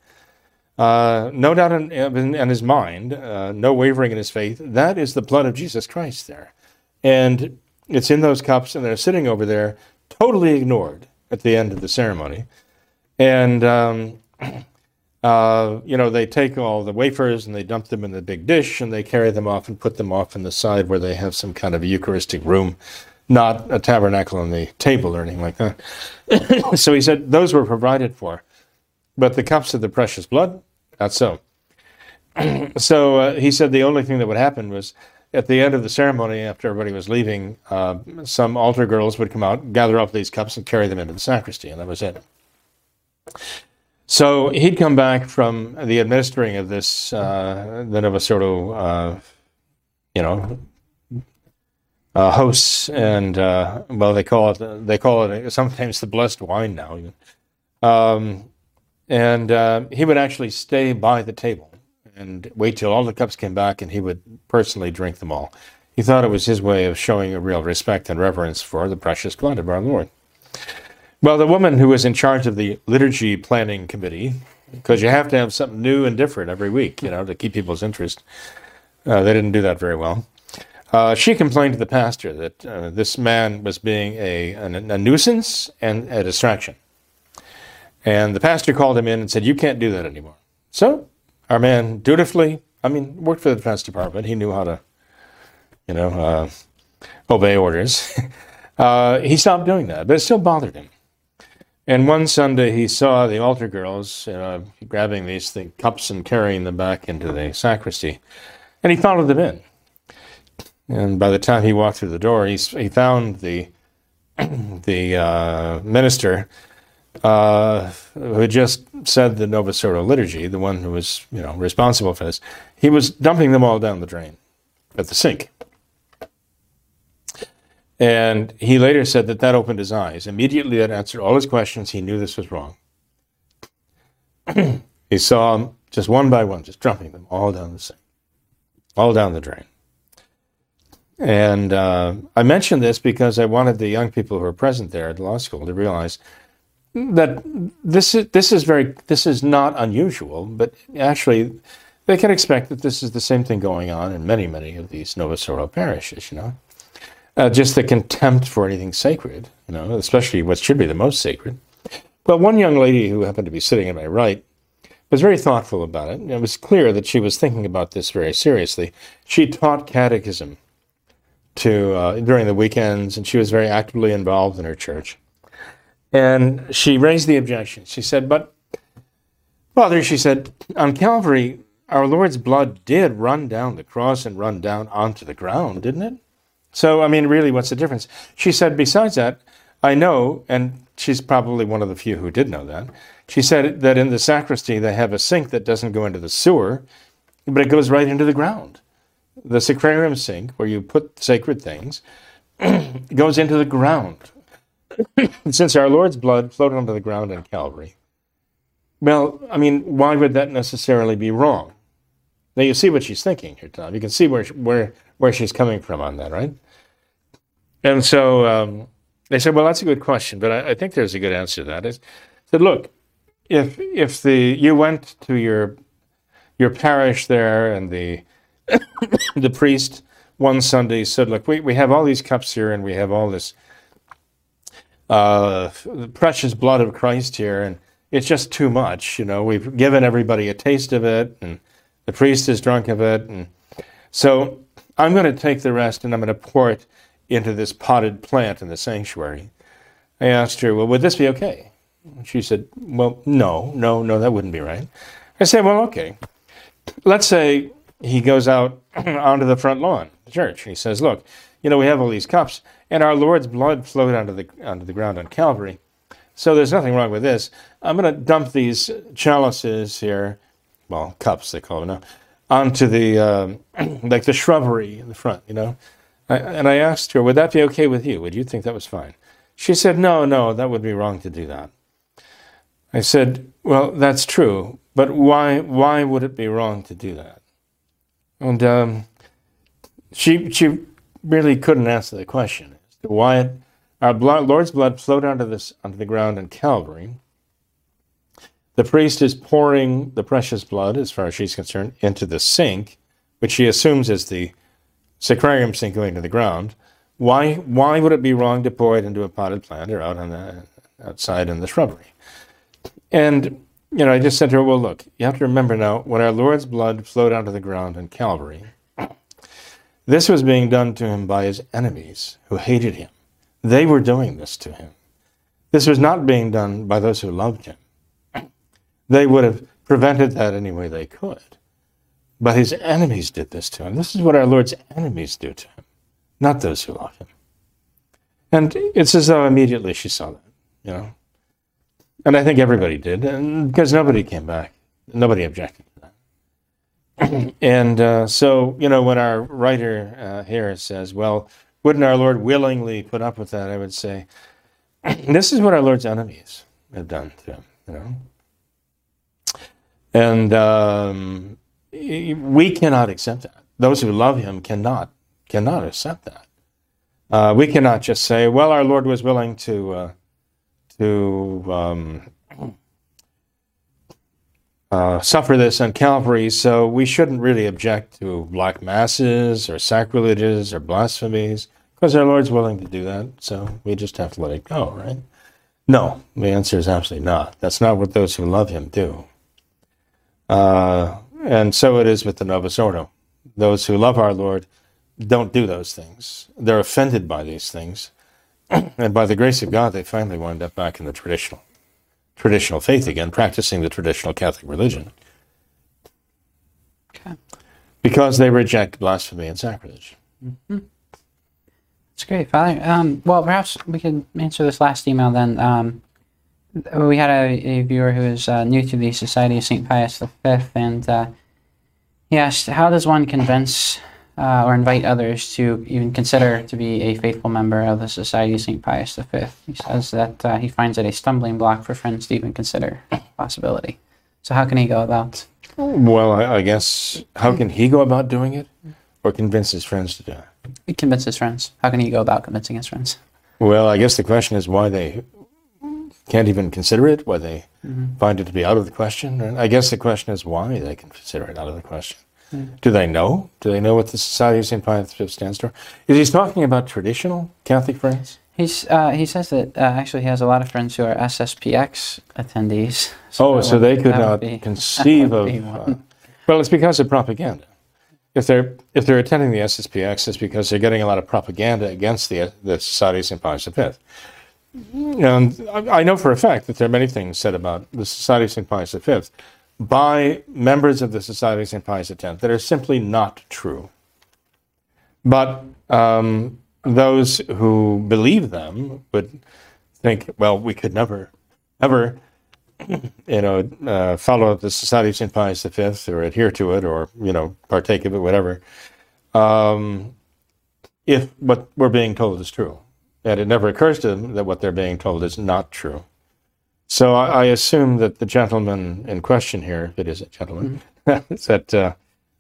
uh, no doubt in, in, in his mind, uh, no wavering in his faith. That is the blood of Jesus Christ there. And it's in those cups, and they're sitting over there, totally ignored at the end of the ceremony. And, um, uh, you know, they take all the wafers and they dump them in the big dish and they carry them off and put them off in the side where they have some kind of Eucharistic room, not a tabernacle on the table or anything like that. so he said those were provided for. But the cups of the precious blood, not so. so uh, he said the only thing that would happen was at the end of the ceremony, after everybody was leaving, uh, some altar girls would come out, gather up these cups, and carry them into the sacristy, and that was it. So he'd come back from the administering of this, uh, the Novus Ordo, uh, you know, uh, hosts, and uh, well, they call it they call it sometimes the blessed wine now. Um, and uh, he would actually stay by the table and wait till all the cups came back and he would personally drink them all. He thought it was his way of showing a real respect and reverence for the precious blood of our Lord. Well, the woman who was in charge of the liturgy planning committee, because you have to have something new and different every week, you know, to keep people's interest, uh, they didn't do that very well. Uh, she complained to the pastor that uh, this man was being a, a, a nuisance and a distraction. And the pastor called him in and said, You can't do that anymore. So our man dutifully, I mean, worked for the defense department. He knew how to, you know, uh, obey orders. uh, he stopped doing that, but it still bothered him. And one Sunday he saw the altar girls uh, grabbing these cups and carrying them back into the sacristy. And he followed them in. And by the time he walked through the door, he, he found the, the uh, minister uh, who had just said the Novus Ordo liturgy, the one who was you know responsible for this. He was dumping them all down the drain at the sink. And he later said that that opened his eyes. Immediately, that answered all his questions. He knew this was wrong. he saw them just one by one, just dumping them all down the sink, all down the drain. And uh, I mentioned this because I wanted the young people who were present there at the law school to realize that this is this is very this is not unusual, but actually they can expect that this is the same thing going on in many many of these Novus Ordo parishes. You know, uh, just the contempt for anything sacred. You know, especially what should be the most sacred. But one young lady who happened to be sitting at my right was very thoughtful about it. It was clear that she was thinking about this very seriously. She taught catechism to uh, during the weekends, and she was very actively involved in her church. And she raised the objection. She said, "But, Father," she said, "on Calvary, our Lord's blood did run down the cross and run down onto the ground, didn't it? So, I mean, really, what's the difference?" She said, "Besides that, I know, and she's probably one of the few who did know that." She said that in the sacristy they have a sink that doesn't go into the sewer, but it goes right into the ground the sacrarium sink, where you put sacred things, goes into the ground. Since our Lord's blood flowed onto the ground in Calvary, well, I mean, why would that necessarily be wrong? Now you see what she's thinking here, Tom. You can see where where where she's coming from on that, right? And so um, they said, "Well, that's a good question, but I, I think there's a good answer to that." I said, "Look, if if the you went to your your parish there and the the priest one Sunday said, Look, we, we have all these cups here and we have all this uh, precious blood of Christ here, and it's just too much. You know, we've given everybody a taste of it, and the priest is drunk of it. And so I'm going to take the rest and I'm going to pour it into this potted plant in the sanctuary. I asked her, Well, would this be okay? She said, Well, no, no, no, that wouldn't be right. I said, Well, okay. Let's say he goes out onto the front lawn, the church. He says, "Look, you know we have all these cups, and our Lord's blood flowed onto the onto the ground on Calvary. So there's nothing wrong with this. I'm going to dump these chalices here, well, cups they call them now, onto the um, like the shrubbery in the front. You know." I, and I asked her, "Would that be okay with you? Would you think that was fine?" She said, "No, no, that would be wrong to do that." I said, "Well, that's true, but why why would it be wrong to do that?" And um, she she really couldn't answer the question as to why our blood, Lord's blood flowed onto this onto the ground in Calvary. The priest is pouring the precious blood, as far as she's concerned, into the sink, which she assumes is the sacrarium sink going to the ground. Why why would it be wrong to pour it into a potted plant or out on the outside in the shrubbery? And you know, I just said to her, well, look, you have to remember now, when our Lord's blood flowed onto the ground in Calvary, this was being done to him by his enemies who hated him. They were doing this to him. This was not being done by those who loved him. They would have prevented that any way they could. But his enemies did this to him. This is what our Lord's enemies do to him, not those who love him. And it's as though immediately she saw that, you know. And I think everybody did, and because nobody came back, nobody objected. And uh, so, you know, when our writer uh, here says, "Well, wouldn't our Lord willingly put up with that?" I would say, this is what our Lord's enemies have done to him. You know, and um, we cannot accept that. Those who love Him cannot cannot accept that. Uh, we cannot just say, "Well, our Lord was willing to." Uh, to um, uh, suffer this on Calvary, so we shouldn't really object to black masses or sacrileges or blasphemies because our Lord's willing to do that, so we just have to let it go, right? No, the answer is absolutely not. That's not what those who love Him do. Uh, and so it is with the Novus Ordo. Those who love our Lord don't do those things. They're offended by these things and by the grace of God, they finally wind up back in the traditional traditional faith again, practicing the traditional Catholic religion. Okay. because they reject blasphemy and sacrilege. That's great, Father. Um, well, perhaps we can answer this last email then. Um, we had a, a viewer who is uh, new to the Society of St. Pius V, and uh, he asked, How does one convince uh, or invite others to even consider to be a faithful member of the Society of St. Pius V? He says that uh, he finds it a stumbling block for friends to even consider the possibility. So, how can he go about? Well, I, I guess, how can he go about doing it or convince his friends to do it? He convince his friends. How can he go about convincing his friends? Well, I guess the question is why they can't even consider it, why they find it to be out of the question. And I guess the question is why they can consider it out of the question. Do they know? Do they know what the Society of St. Pius V stands for? Is he talking about traditional Catholic friends? He's uh, he says that uh, actually he has a lot of friends who are SSPX attendees. Oh, so they could not be- conceive of. Uh, well, it's because of propaganda. If they're if they're attending the SSPX, it's because they're getting a lot of propaganda against the the Society of St. Pius V. And I I know for a fact that there are many things said about the Society of St. Pius V by members of the Society of St. Pius X that are simply not true. But um, those who believe them would think, well, we could never, ever you know, uh, follow the Society of St. Pius V or adhere to it or, you know, partake of it, whatever, um, if what we're being told is true. And it never occurs to them that what they're being told is not true. So I, I assume that the gentleman in question here, if it is a gentleman, that uh,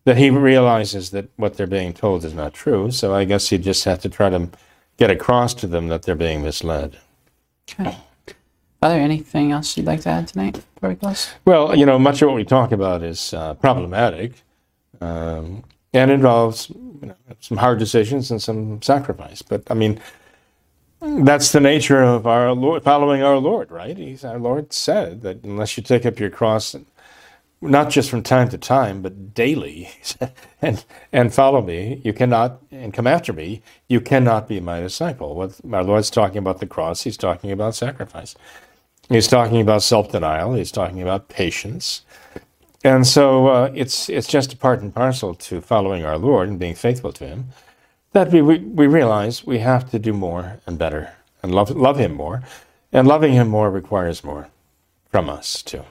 that he realizes that what they're being told is not true. So I guess he just have to try to get across to them that they're being misled. Okay. Father, anything else you'd like to add tonight before we close? Well, you know, much of what we talk about is uh, problematic um, and involves you know, some hard decisions and some sacrifice. But I mean, that's the nature of our Lord, following our Lord, right? He's, our Lord said that unless you take up your cross, not just from time to time, but daily, and and follow me, you cannot, and come after me, you cannot be my disciple. What our Lord's talking about the cross, he's talking about sacrifice. He's talking about self-denial. He's talking about patience, and so uh, it's it's just a part and parcel to following our Lord and being faithful to Him. That we, we realize we have to do more and better and love love Him more, and loving Him more requires more from us too.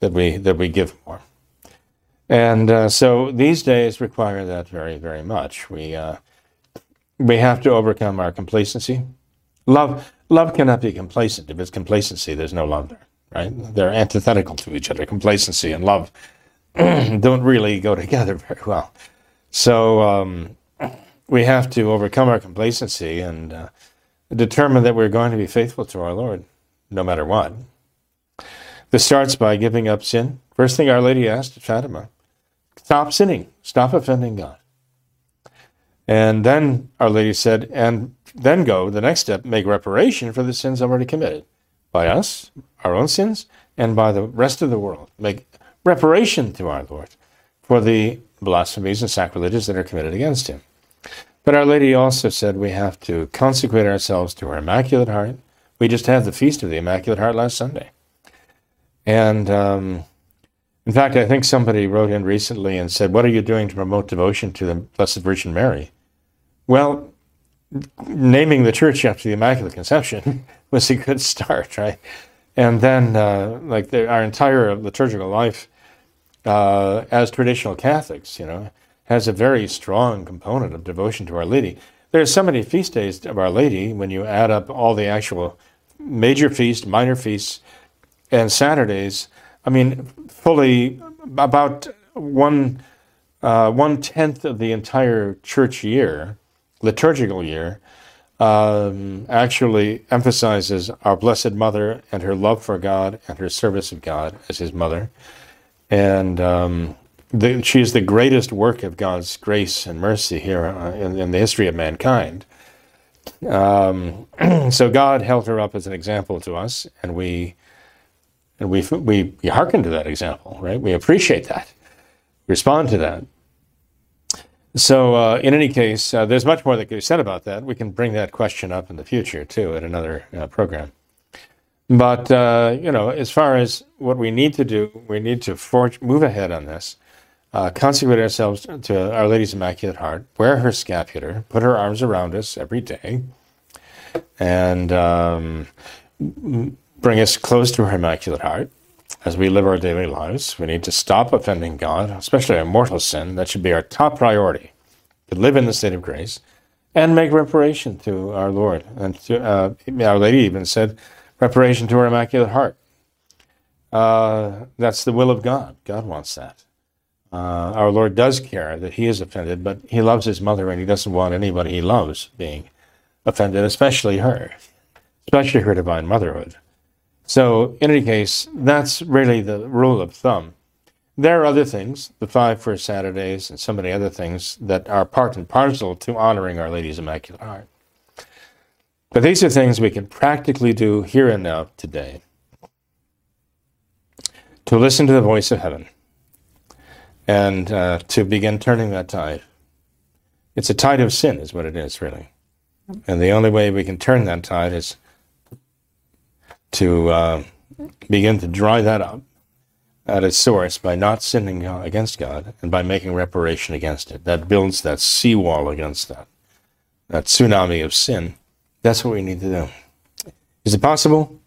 That we that we give more, and uh, so these days require that very very much. We uh, we have to overcome our complacency. Love love cannot be complacent. If it's complacency, there's no love there, right? They're antithetical to each other. Complacency and love don't really go together very well. So um, we have to overcome our complacency and uh, determine that we're going to be faithful to our Lord, no matter what. This starts by giving up sin. First thing Our Lady asked at Fatima: stop sinning, stop offending God. And then Our Lady said, and then go, the next step, make reparation for the sins already committed by us, our own sins, and by the rest of the world. Make reparation to our Lord for the blasphemies and sacrileges that are committed against him. But Our Lady also said we have to consecrate ourselves to her Immaculate Heart. We just had the Feast of the Immaculate Heart last Sunday. And um, in fact, I think somebody wrote in recently and said, What are you doing to promote devotion to the Blessed Virgin Mary? Well, naming the church after the Immaculate Conception was a good start, right? And then, uh, like the, our entire liturgical life uh, as traditional Catholics, you know, has a very strong component of devotion to Our Lady. There are so many feast days of Our Lady when you add up all the actual major feasts, minor feasts, and Saturdays. I mean, fully about one uh, one tenth of the entire church year, liturgical year, um, actually emphasizes our Blessed Mother and her love for God and her service of God as His mother, and um, the, she is the greatest work of God's grace and mercy here uh, in, in the history of mankind. Um, so God held her up as an example to us, and we and we we we hearken to that example, right? We appreciate that, respond to that. So, uh, in any case, uh, there's much more that can be said about that. We can bring that question up in the future too at another uh, program. But uh, you know, as far as what we need to do, we need to forge, move ahead on this. Uh, consecrate ourselves to Our Lady's Immaculate Heart, wear her scapular, put her arms around us every day, and um, bring us close to her Immaculate Heart as we live our daily lives. We need to stop offending God, especially a mortal sin. That should be our top priority to live in the state of grace and make reparation to our Lord. And to, uh, Our Lady even said, reparation to her Immaculate Heart. Uh, that's the will of God. God wants that. Uh, our Lord does care that he is offended, but he loves his mother and he doesn't want anybody he loves being offended, especially her, especially her divine motherhood. So, in any case, that's really the rule of thumb. There are other things, the five first Saturdays and so many other things that are part and parcel to honoring Our Lady's Immaculate Heart. But these are things we can practically do here and now today. To listen to the voice of heaven and uh, to begin turning that tide. It's a tide of sin, is what it is, really. And the only way we can turn that tide is to uh, begin to dry that up at its source by not sinning against God and by making reparation against it. That builds that seawall against that, that tsunami of sin. That's what we need to do. Is it possible?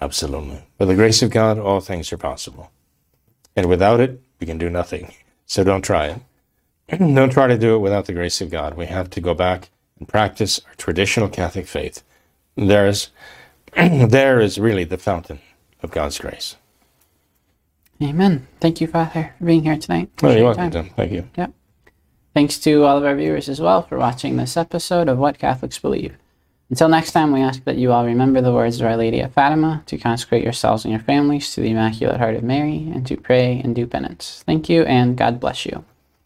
Absolutely. By the grace of God, all things are possible. And without it, we can do nothing. So don't try it. don't try to do it without the grace of God. We have to go back and practice our traditional Catholic faith. There is, there is really the fountain of God's grace. Amen. Thank you, Father, for being here tonight. Oh, you're welcome, Tim. Thank you. Yep. Thanks to all of our viewers as well for watching this episode of What Catholics Believe. Until next time, we ask that you all remember the words of Our Lady of Fatima, to consecrate yourselves and your families to the Immaculate Heart of Mary, and to pray and do penance. Thank you, and God bless you.